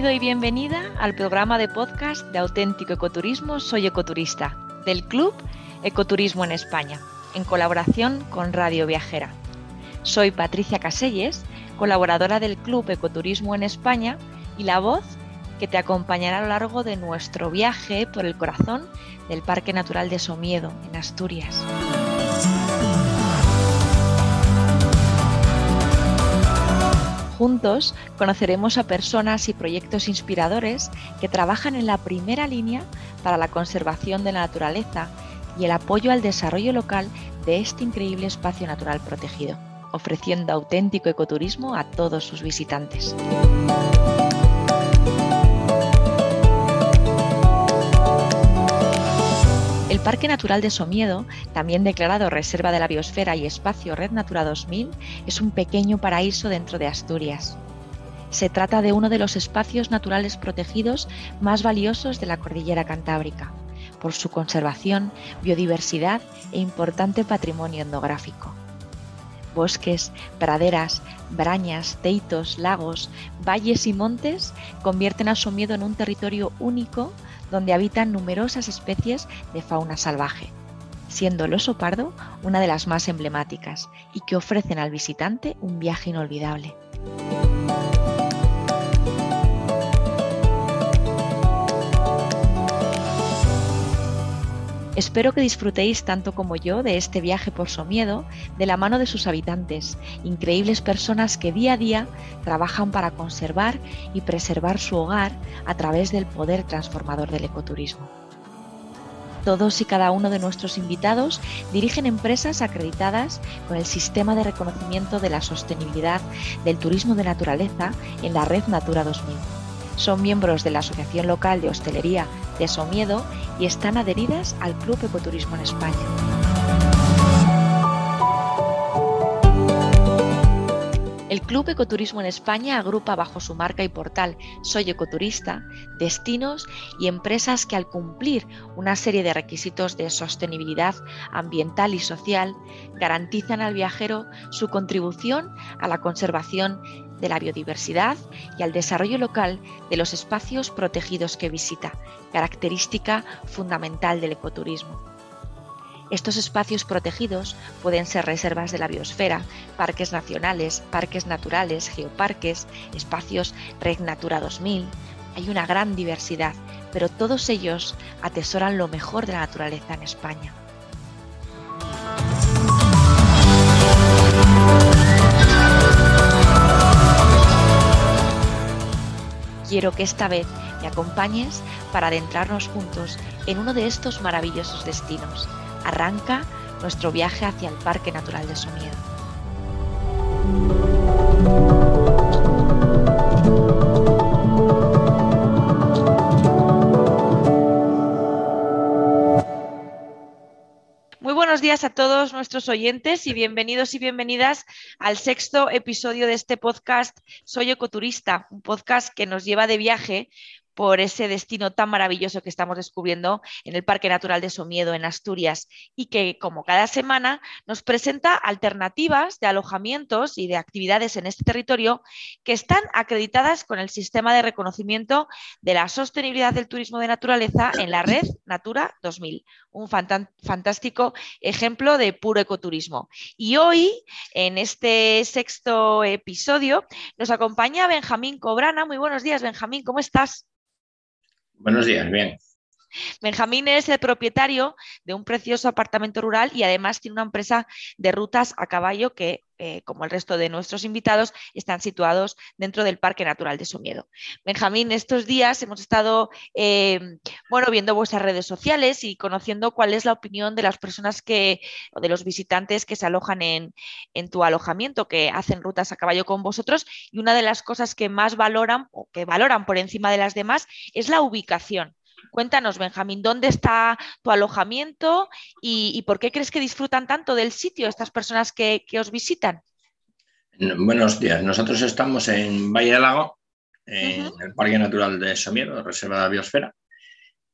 Bienvenido y bienvenida al programa de podcast de auténtico ecoturismo Soy Ecoturista, del Club Ecoturismo en España, en colaboración con Radio Viajera. Soy Patricia Caselles, colaboradora del Club Ecoturismo en España y la voz que te acompañará a lo largo de nuestro viaje por el corazón del Parque Natural de Somiedo, en Asturias. Juntos conoceremos a personas y proyectos inspiradores que trabajan en la primera línea para la conservación de la naturaleza y el apoyo al desarrollo local de este increíble espacio natural protegido, ofreciendo auténtico ecoturismo a todos sus visitantes. El Parque Natural de Somiedo, también declarado Reserva de la Biosfera y Espacio Red Natura 2000, es un pequeño paraíso dentro de Asturias. Se trata de uno de los espacios naturales protegidos más valiosos de la cordillera cantábrica, por su conservación, biodiversidad e importante patrimonio etnográfico. Bosques, praderas, brañas, teitos, lagos, valles y montes convierten a Somiedo en un territorio único donde habitan numerosas especies de fauna salvaje, siendo el oso pardo una de las más emblemáticas y que ofrecen al visitante un viaje inolvidable. Espero que disfrutéis tanto como yo de este viaje por Somiedo de la mano de sus habitantes, increíbles personas que día a día trabajan para conservar y preservar su hogar a través del poder transformador del ecoturismo. Todos y cada uno de nuestros invitados dirigen empresas acreditadas con el sistema de reconocimiento de la sostenibilidad del turismo de naturaleza en la red Natura 2000 son miembros de la Asociación Local de Hostelería de Somiedo y están adheridas al Club Ecoturismo en España. El Club Ecoturismo en España agrupa bajo su marca y portal Soy Ecoturista destinos y empresas que al cumplir una serie de requisitos de sostenibilidad ambiental y social garantizan al viajero su contribución a la conservación de la biodiversidad y al desarrollo local de los espacios protegidos que visita, característica fundamental del ecoturismo. Estos espacios protegidos pueden ser reservas de la biosfera, parques nacionales, parques naturales, geoparques, espacios Red Natura 2000. Hay una gran diversidad, pero todos ellos atesoran lo mejor de la naturaleza en España. Quiero que esta vez me acompañes para adentrarnos juntos en uno de estos maravillosos destinos. Arranca nuestro viaje hacia el Parque Natural de Somiedo. Buenos días a todos nuestros oyentes y bienvenidos y bienvenidas al sexto episodio de este podcast Soy Ecoturista, un podcast que nos lleva de viaje por ese destino tan maravilloso que estamos descubriendo en el Parque Natural de Somiedo, en Asturias, y que, como cada semana, nos presenta alternativas de alojamientos y de actividades en este territorio que están acreditadas con el sistema de reconocimiento de la sostenibilidad del turismo de naturaleza en la red Natura 2000, un fantástico ejemplo de puro ecoturismo. Y hoy, en este sexto episodio, nos acompaña Benjamín Cobrana. Muy buenos días, Benjamín, ¿cómo estás? Buenos días, bien. Benjamín es el propietario de un precioso apartamento rural y además tiene una empresa de rutas a caballo que, eh, como el resto de nuestros invitados, están situados dentro del Parque Natural de Somiedo. Benjamín, estos días hemos estado eh, bueno, viendo vuestras redes sociales y conociendo cuál es la opinión de las personas que, o de los visitantes que se alojan en, en tu alojamiento, que hacen rutas a caballo con vosotros. Y una de las cosas que más valoran o que valoran por encima de las demás es la ubicación. Cuéntanos, Benjamín, ¿dónde está tu alojamiento y, por qué crees que disfrutan tanto del sitio estas personas que, os visitan? Buenos días. Nosotros estamos en Valle del Lago, en el Parque Natural de Somiedo, Reserva de la Biosfera.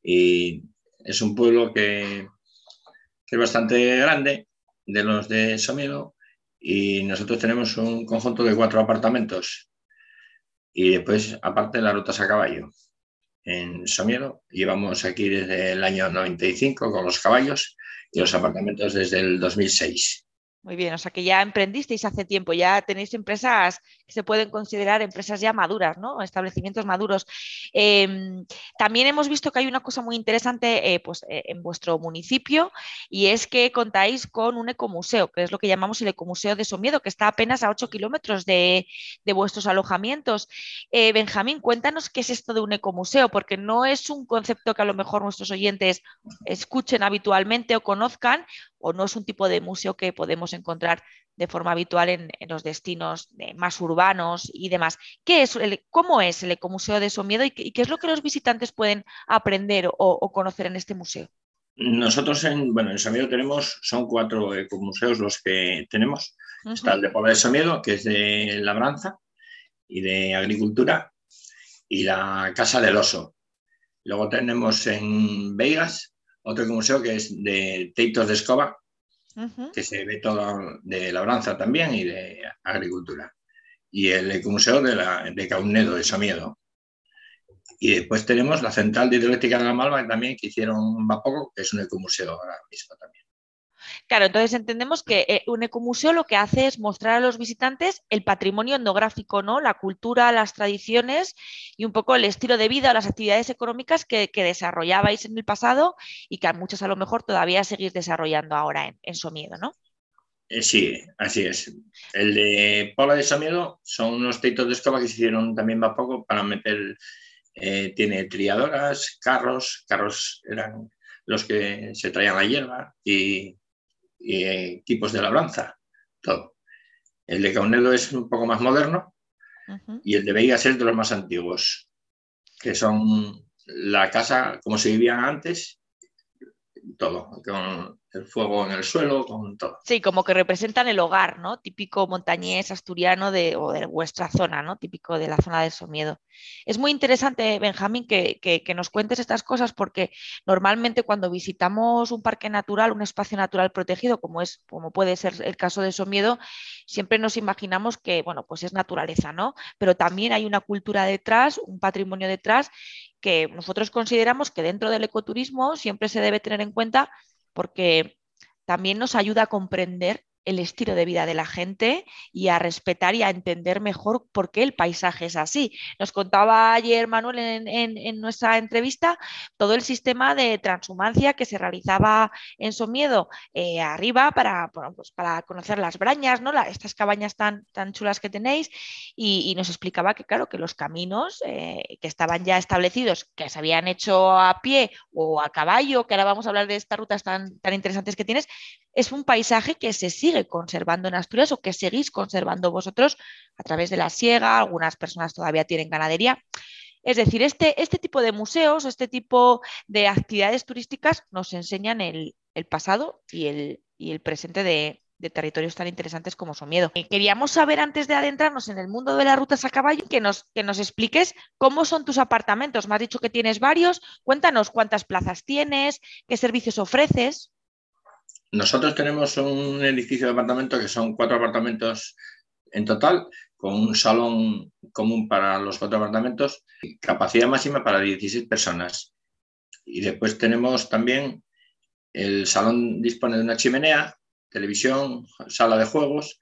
Y es un pueblo que, es bastante grande, de los de Somiedo, y nosotros tenemos un conjunto de cuatro apartamentos. Y después, aparte, las rutas a caballo en Somiedo. Llevamos aquí desde el año 95 con los caballos y los apartamentos desde el 2006. Muy bien, o sea que ya emprendisteis hace tiempo, ya tenéis empresas se pueden considerar empresas ya maduras, ¿no? Establecimientos maduros. Em, también hemos visto que hay una cosa muy interesante eh, pues, eh, en vuestro municipio y es que contáis con un ecomuseo, que es lo que llamamos el ecomuseo de Somiedo, que está apenas a 8 kilómetros de, de, vuestros alojamientos. Eh, Benjamín, cuéntanos qué es esto de un ecomuseo, porque no es un concepto que a lo mejor nuestros oyentes escuchen habitualmente o conozcan, o no es un tipo de museo que podemos encontrar de forma habitual en, los destinos más urbanos y demás. ¿Qué es ¿Cómo es el Ecomuseo de Somiedo y qué, es lo que los visitantes pueden aprender o, conocer en este museo? Nosotros en, bueno, en Somiedo tenemos, son cuatro ecomuseos los que tenemos. Está el de Puebla de Somiedo, que es de labranza y de agricultura, y la Casa del Oso. Luego tenemos en Vegas otro museo que es de Teitos de Escoba, que se ve todo de labranza también y de agricultura. Y el ecomuseo de, la, de Caunedo, de Somiedo. Y después tenemos la central de hidroeléctrica de la Malva, también que hicieron un poco, que es un ecomuseo ahora mismo también. Claro, entonces entendemos que eh, un ecomuseo lo que hace es mostrar a los visitantes el patrimonio etnográfico, ¿no? La cultura, las tradiciones y un poco el estilo de vida, las actividades económicas que, desarrollabais en el pasado y que a muchos a lo mejor todavía seguís desarrollando ahora en, Somiedo, ¿no? Eh, sí, así es. El de Paula de Somiedo son unos teitos de escoba que se hicieron también va poco para meter, eh, tiene triadoras, carros, carros eran los que se traían la hierba y y equipos de labranza, todo. El de Caunedo es un poco más moderno y el de Vegas es de los más antiguos, que son la casa como se vivía antes, todo, con el fuego en el suelo, con todo. Sí, como que representan el hogar, ¿no? Típico montañés asturiano de, o de vuestra zona, ¿no? Típico de la zona de Somiedo. Es muy interesante, Benjamín, que, nos cuentes estas cosas porque normalmente cuando visitamos un parque natural, un espacio natural protegido, como, es, como puede ser el caso de Somiedo, siempre nos imaginamos que, bueno, pues es naturaleza, ¿no? Pero también hay una cultura detrás, un patrimonio detrás que nosotros consideramos que dentro del ecoturismo siempre se debe tener en cuenta porque también nos ayuda a comprender el estilo de vida de la gente y a respetar y a entender mejor por qué el paisaje es así. Nos contaba ayer Manuel en, nuestra entrevista todo el sistema de transhumancia que se realizaba en Somiedo eh, arriba para, pues para conocer las brañas, ¿no? estas cabañas tan, tan chulas que tenéis y, nos explicaba que claro que los caminos eh, que estaban ya establecidos, que se habían hecho a pie o a caballo, que ahora vamos a hablar de estas rutas tan, tan interesantes que tienes, es un paisaje que se sigue conservando en Asturias o que seguís conservando vosotros a través de la siega, algunas personas todavía tienen ganadería. Es decir, este, este tipo de museos, este tipo de actividades turísticas nos enseñan el, pasado y el, el presente de, territorios tan interesantes como Somiedo. Queríamos saber antes de adentrarnos en el mundo de las rutas a caballo que nos, que nos expliques cómo son tus apartamentos. Me has dicho que tienes varios. Cuéntanos cuántas plazas tienes, qué servicios ofreces. Nosotros tenemos un edificio de apartamentos que son cuatro apartamentos en total, con un salón común para los cuatro apartamentos, capacidad máxima para 16 personas. Y después tenemos también el salón dispone de una chimenea, televisión, sala de juegos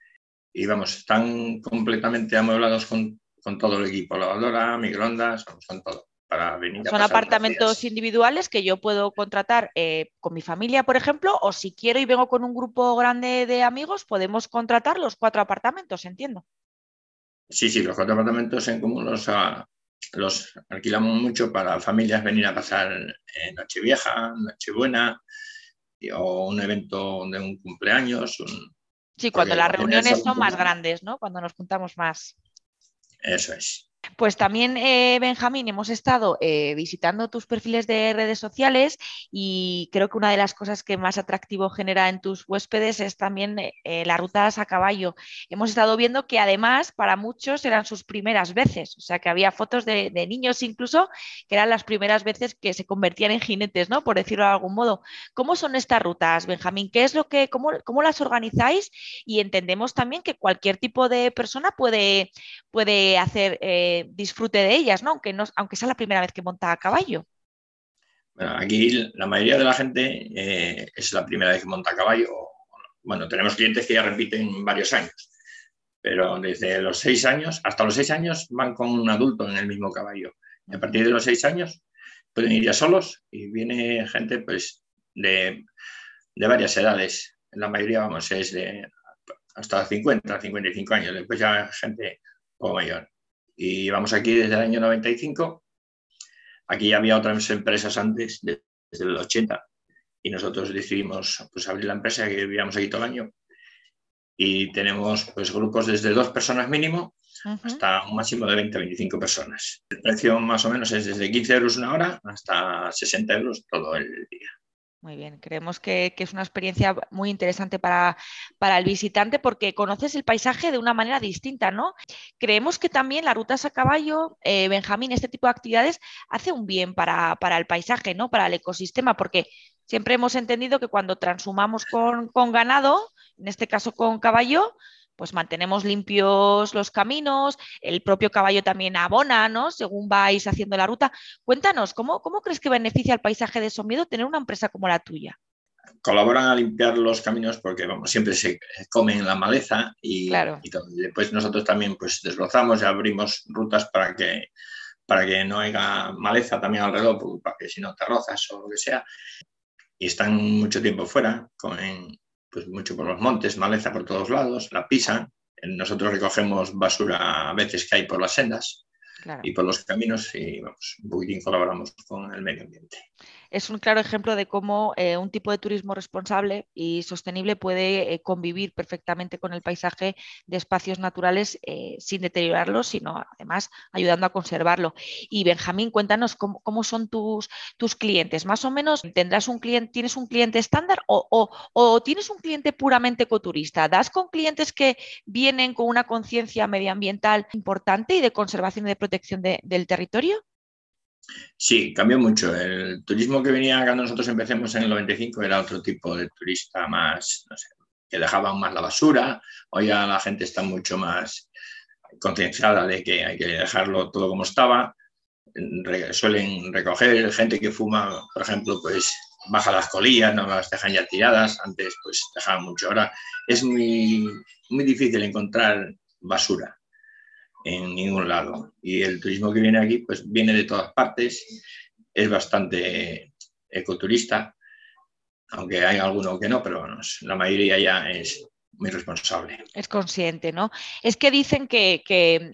y vamos, están completamente amueblados con, todo el equipo, lavadora, microondas, con todo. Son apartamentos individuales que yo puedo contratar eh, con mi familia, por ejemplo, o si quiero y vengo con un grupo grande de amigos, podemos contratar los cuatro apartamentos, entiendo. Sí, sí, los cuatro apartamentos en común los, ah, los alquilamos mucho para familias venir a pasar en Nochevieja, Nochebuena o un evento de un cumpleaños. Sí, cuando las reuniones son más grandes, ¿no? Cuando nos juntamos más. Eso es. Pues también, eh, Benjamín, hemos estado eh, visitando tus perfiles de redes sociales y creo que una de las cosas que más atractivo genera en tus huéspedes es también eh, las rutas a caballo. Hemos estado viendo que además para muchos eran sus primeras veces, o sea que había fotos de, niños incluso que eran las primeras veces que se convertían en jinetes, ¿no? Por decirlo de algún modo. ¿Cómo son estas rutas, Benjamín? ¿Qué es lo que, cómo, cómo las organizáis? Y entendemos también que cualquier tipo de persona puede, puede hacer disfrute de ellas, ¿no? Aunque, no, aunque sea la primera vez que monta a caballo. Bueno, aquí la mayoría de la gente eh, es la primera vez que monta a caballo. Bueno, tenemos clientes que ya repiten varios años, pero desde los seis años, hasta los seis años van con un adulto en el mismo caballo. a partir de los seis años pueden ir ya solos y viene gente pues de, de varias edades. La mayoría, vamos, es de hasta 50, 55 años. Después ya gente un poco mayor. Y vamos aquí desde el año 95 Aquí había otras empresas antes, desde el 80, y nosotros decidimos pues, abrir la empresa que vivíamos aquí todo el año. Y tenemos pues, grupos desde dos personas mínimo hasta un máximo de 20-25 personas. El precio más o menos es desde 15 euros una hora hasta 60 euros todo el día. Muy bien, creemos que, es una experiencia muy interesante para, el visitante porque conoces el paisaje de una manera distinta, ¿no? Creemos que también las rutas a caballo, eh, Benjamín, este tipo de actividades hace un bien para, el paisaje, ¿no? Para el ecosistema, porque siempre hemos entendido que cuando transhumamos con, con ganado, en este caso con caballo, pues mantenemos limpios los caminos, el propio caballo también abona, ¿no? Según vais haciendo la ruta. Cuéntanos, ¿cómo, cómo crees que beneficia al paisaje de Somiedo tener una empresa como la tuya? Colaboran a limpiar los caminos porque vamos, siempre se comen la maleza y, después nosotros también pues desbrozamos y abrimos rutas para que, para que no haya maleza también alrededor, porque si no te rozas o lo que sea. Y están mucho tiempo fuera, comen, pues mucho por los montes, maleza por todos lados, la pisan. Nosotros recogemos basura a veces que hay por las sendas y por los caminos y vamos, un poquitín colaboramos con el medio ambiente es un claro ejemplo de cómo eh, un tipo de turismo responsable y sostenible puede eh, convivir perfectamente con el paisaje de espacios naturales eh, sin deteriorarlos, sino además ayudando a conservarlo. Y Benjamín, cuéntanos cómo, son tus, tus, clientes. Más o menos, ¿tendrás un cliente, ¿tienes un cliente estándar o, tienes un cliente puramente ecoturista? ¿Das con clientes que vienen con una conciencia medioambiental importante y de conservación y de protección del territorio? Sí, cambió mucho. El turismo que venía cuando nosotros empecemos en el 95 era otro tipo de turista más, no sé, que dejaban más la basura. Hoy ya la gente está mucho más concienciada de que hay que dejarlo todo como estaba. suelen recoger gente que fuma, por ejemplo, pues baja las colillas, no las dejan ya tiradas. Antes pues dejaban mucho. Ahora es muy, muy difícil encontrar basura en ningún lado. Y el turismo que viene aquí, pues viene de todas partes, es bastante ecoturista, aunque hay alguno que no, pero la mayoría ya es muy responsable. Es consciente, ¿no? Es que dicen que,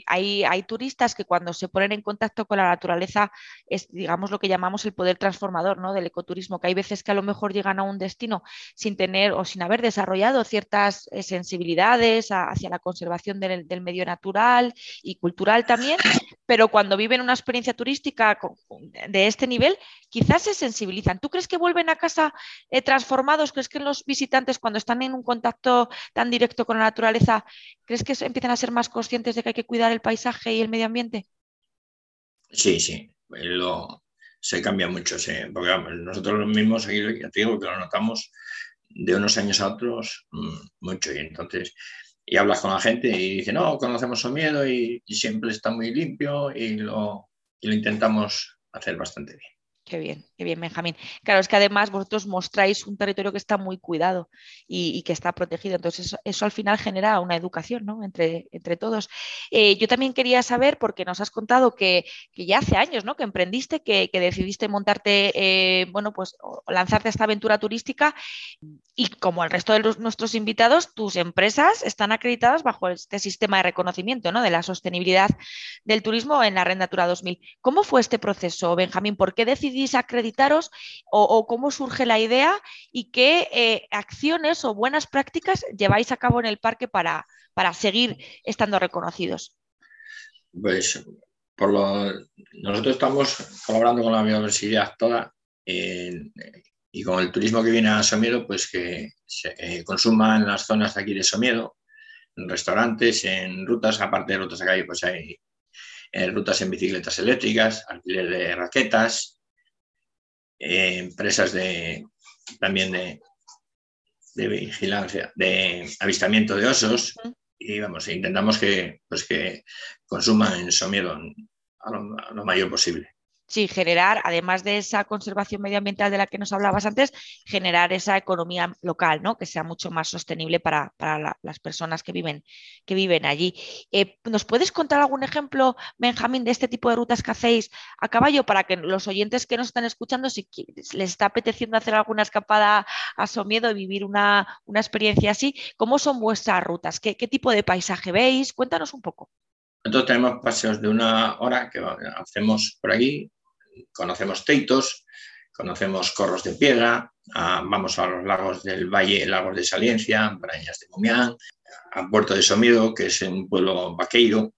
hay, hay, turistas que cuando se ponen en contacto con la naturaleza es, digamos, lo que llamamos el poder transformador, ¿no? Del ecoturismo, que hay veces que a lo mejor llegan a un destino sin tener o sin haber desarrollado ciertas eh, sensibilidades hacia la conservación del, medio natural y cultural también, pero cuando viven una experiencia turística de este nivel, quizás se sensibilizan. ¿Tú crees que vuelven a casa eh, transformados? ¿Crees que los visitantes cuando están en un contacto tan directo con la naturaleza, ¿crees que empiezan a ser más conscientes de que hay que cuidar el paisaje y el medio ambiente? Sí, sí, se cambia mucho, porque nosotros mismos, ya te digo que lo notamos de unos años a otros mm, mucho y entonces y hablas con la gente y dice no, conocemos su miedo y, siempre está muy limpio y lo intentamos hacer bastante bien. Qué bien, qué bien, Benjamín. Claro, es que además vosotros mostráis un territorio que está muy cuidado y, que está protegido. Entonces, eso, al final genera una educación ¿no? entre, entre todos. Eh, yo también quería saber, porque nos has contado que, ya hace años ¿no? que emprendiste, que, decidiste montarte, eh, bueno, pues lanzarte esta aventura turística. Y como el resto de nuestros invitados, tus empresas están acreditadas bajo este sistema de reconocimiento ¿no? de la sostenibilidad del turismo en la Red Natura 2000. ¿Cómo fue este proceso, Benjamín? ¿Por qué decidiste acreditaros o, cómo surge la idea y qué eh, acciones o buenas prácticas lleváis a cabo en el parque para, para seguir estando reconocidos? Pues por lo, nosotros estamos colaborando con la biodiversidad toda y con el turismo que viene a Somiedo, pues que se eh, consuma en las zonas de aquí de Somiedo, en restaurantes, en rutas, aparte de rutas a calle, pues hay eh, rutas en bicicletas eléctricas, alquiler de raquetas, eh, empresas de, también de, de, vigilancia, de avistamiento de osos, y vamos, intentamos que, pues que consuman en Somiedo a lo mayor posible sí, generar, además de esa conservación medioambiental de la que nos hablabas antes, generar esa economía local, ¿no? que sea mucho más sostenible para, las personas que viven, que viven allí. Eh, ¿Nos puedes contar algún ejemplo, Benjamín, de este tipo de rutas que hacéis a caballo para que los oyentes que nos están escuchando, si les está apeteciendo hacer alguna escapada a Somiedo y vivir una, experiencia así, ¿cómo son vuestras rutas? ¿Qué, ¿Qué tipo de paisaje veis? Cuéntanos un poco. Nosotros tenemos paseos de una hora que hacemos por aquí, conocemos teitos, conocemos corros de piedra, vamos a los lagos del Valle, lagos de Saliencia, Brañas de Mumián, a Puerto de Somido, que es un pueblo vaqueiro.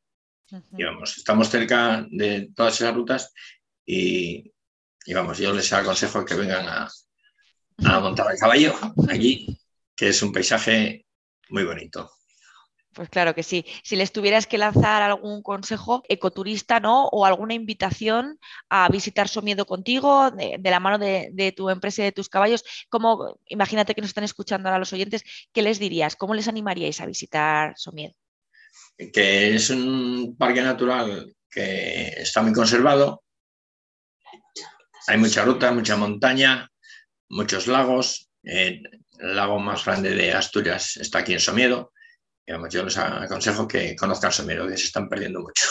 estamos cerca de todas esas rutas y, vamos, yo les aconsejo que vengan a, a montar el caballo allí, que es un paisaje muy bonito. Pues claro que sí. Si les tuvieras que lanzar algún consejo ecoturista, ¿no? O alguna invitación a visitar Somiedo contigo, de, la mano de, tu empresa y de tus caballos, como imagínate que nos están escuchando ahora los oyentes, ¿qué les dirías? ¿Cómo les animaríais a visitar Somiedo? Que es un parque natural que está muy conservado. Hay mucha ruta, mucha montaña, muchos lagos. el lago más grande de Asturias está aquí en Somiedo yo les aconsejo que conozcan Somero, que se están perdiendo mucho.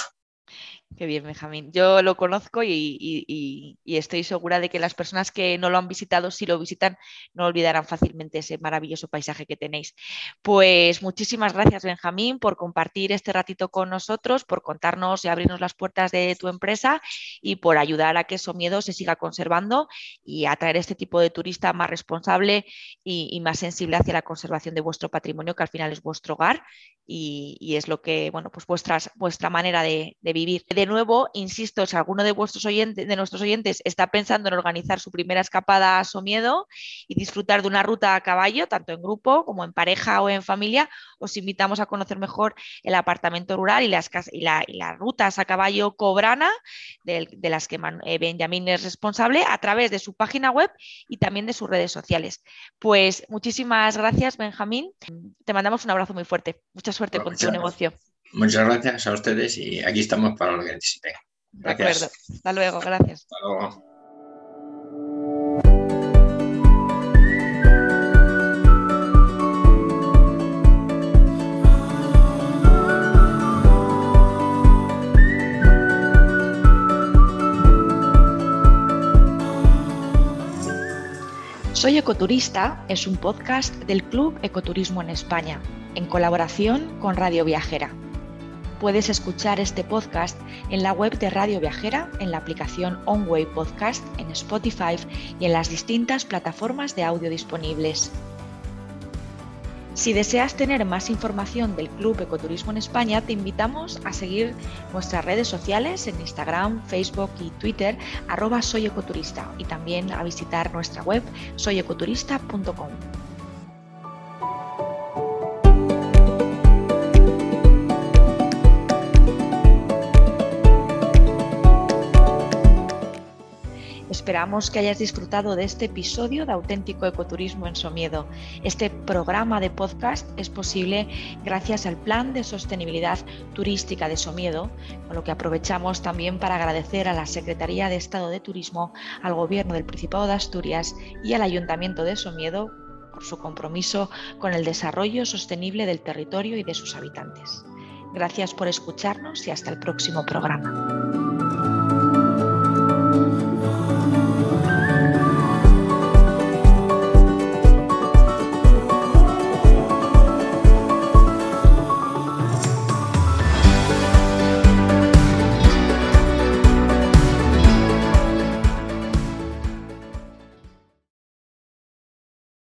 Qué bien, Benjamín. Yo lo conozco y, estoy segura de que las personas que no lo han visitado, si lo visitan, no olvidarán fácilmente ese maravilloso paisaje que tenéis. Pues muchísimas gracias, Benjamín, por compartir este ratito con nosotros, por contarnos y abrirnos las puertas de tu empresa y por ayudar a que Somiedo se siga conservando y atraer este tipo de turista más responsable y, más sensible hacia la conservación de vuestro patrimonio, que al final es vuestro hogar y, es lo que, bueno, pues vuestras, vuestra manera de, vivir de nuevo, insisto, si alguno de, vuestros oyentes, de nuestros oyentes está pensando en organizar su primera escapada a Somiedo y disfrutar de una ruta a caballo, tanto en grupo como en pareja o en familia, os invitamos a conocer mejor el apartamento rural y las, y las rutas a caballo cobrana, de, las que eh, Benjamín es responsable, a través de su página web y también de sus redes sociales. Pues muchísimas gracias, Benjamín. Te mandamos un abrazo muy fuerte. Mucha suerte con tu negocio. Muchas gracias a ustedes y aquí estamos para lo que necesiten. Gracias. De acuerdo. Hasta luego, gracias. Hasta luego. Soy Ecoturista es un podcast del Club Ecoturismo en España, en colaboración con Radio Viajera. Puedes escuchar este podcast en la web de Radio Viajera, en la aplicación OnWay Podcast, en Spotify y en las distintas plataformas de audio disponibles. Si deseas tener más información del Club Ecoturismo en España, te invitamos a seguir nuestras redes sociales en Instagram, Facebook y Twitter, arroba soyecoturista y también a visitar nuestra web soyecoturista.com. Esperamos que hayas disfrutado de este episodio de Auténtico Ecoturismo en Somiedo. Este programa de podcast es posible gracias al Plan de Sostenibilidad Turística de Somiedo, con lo que aprovechamos también para agradecer a la Secretaría de Estado de Turismo, al Gobierno del Principado de Asturias y al Ayuntamiento de Somiedo por su compromiso con el desarrollo sostenible del territorio y de sus habitantes. Gracias por escucharnos y hasta el próximo programa.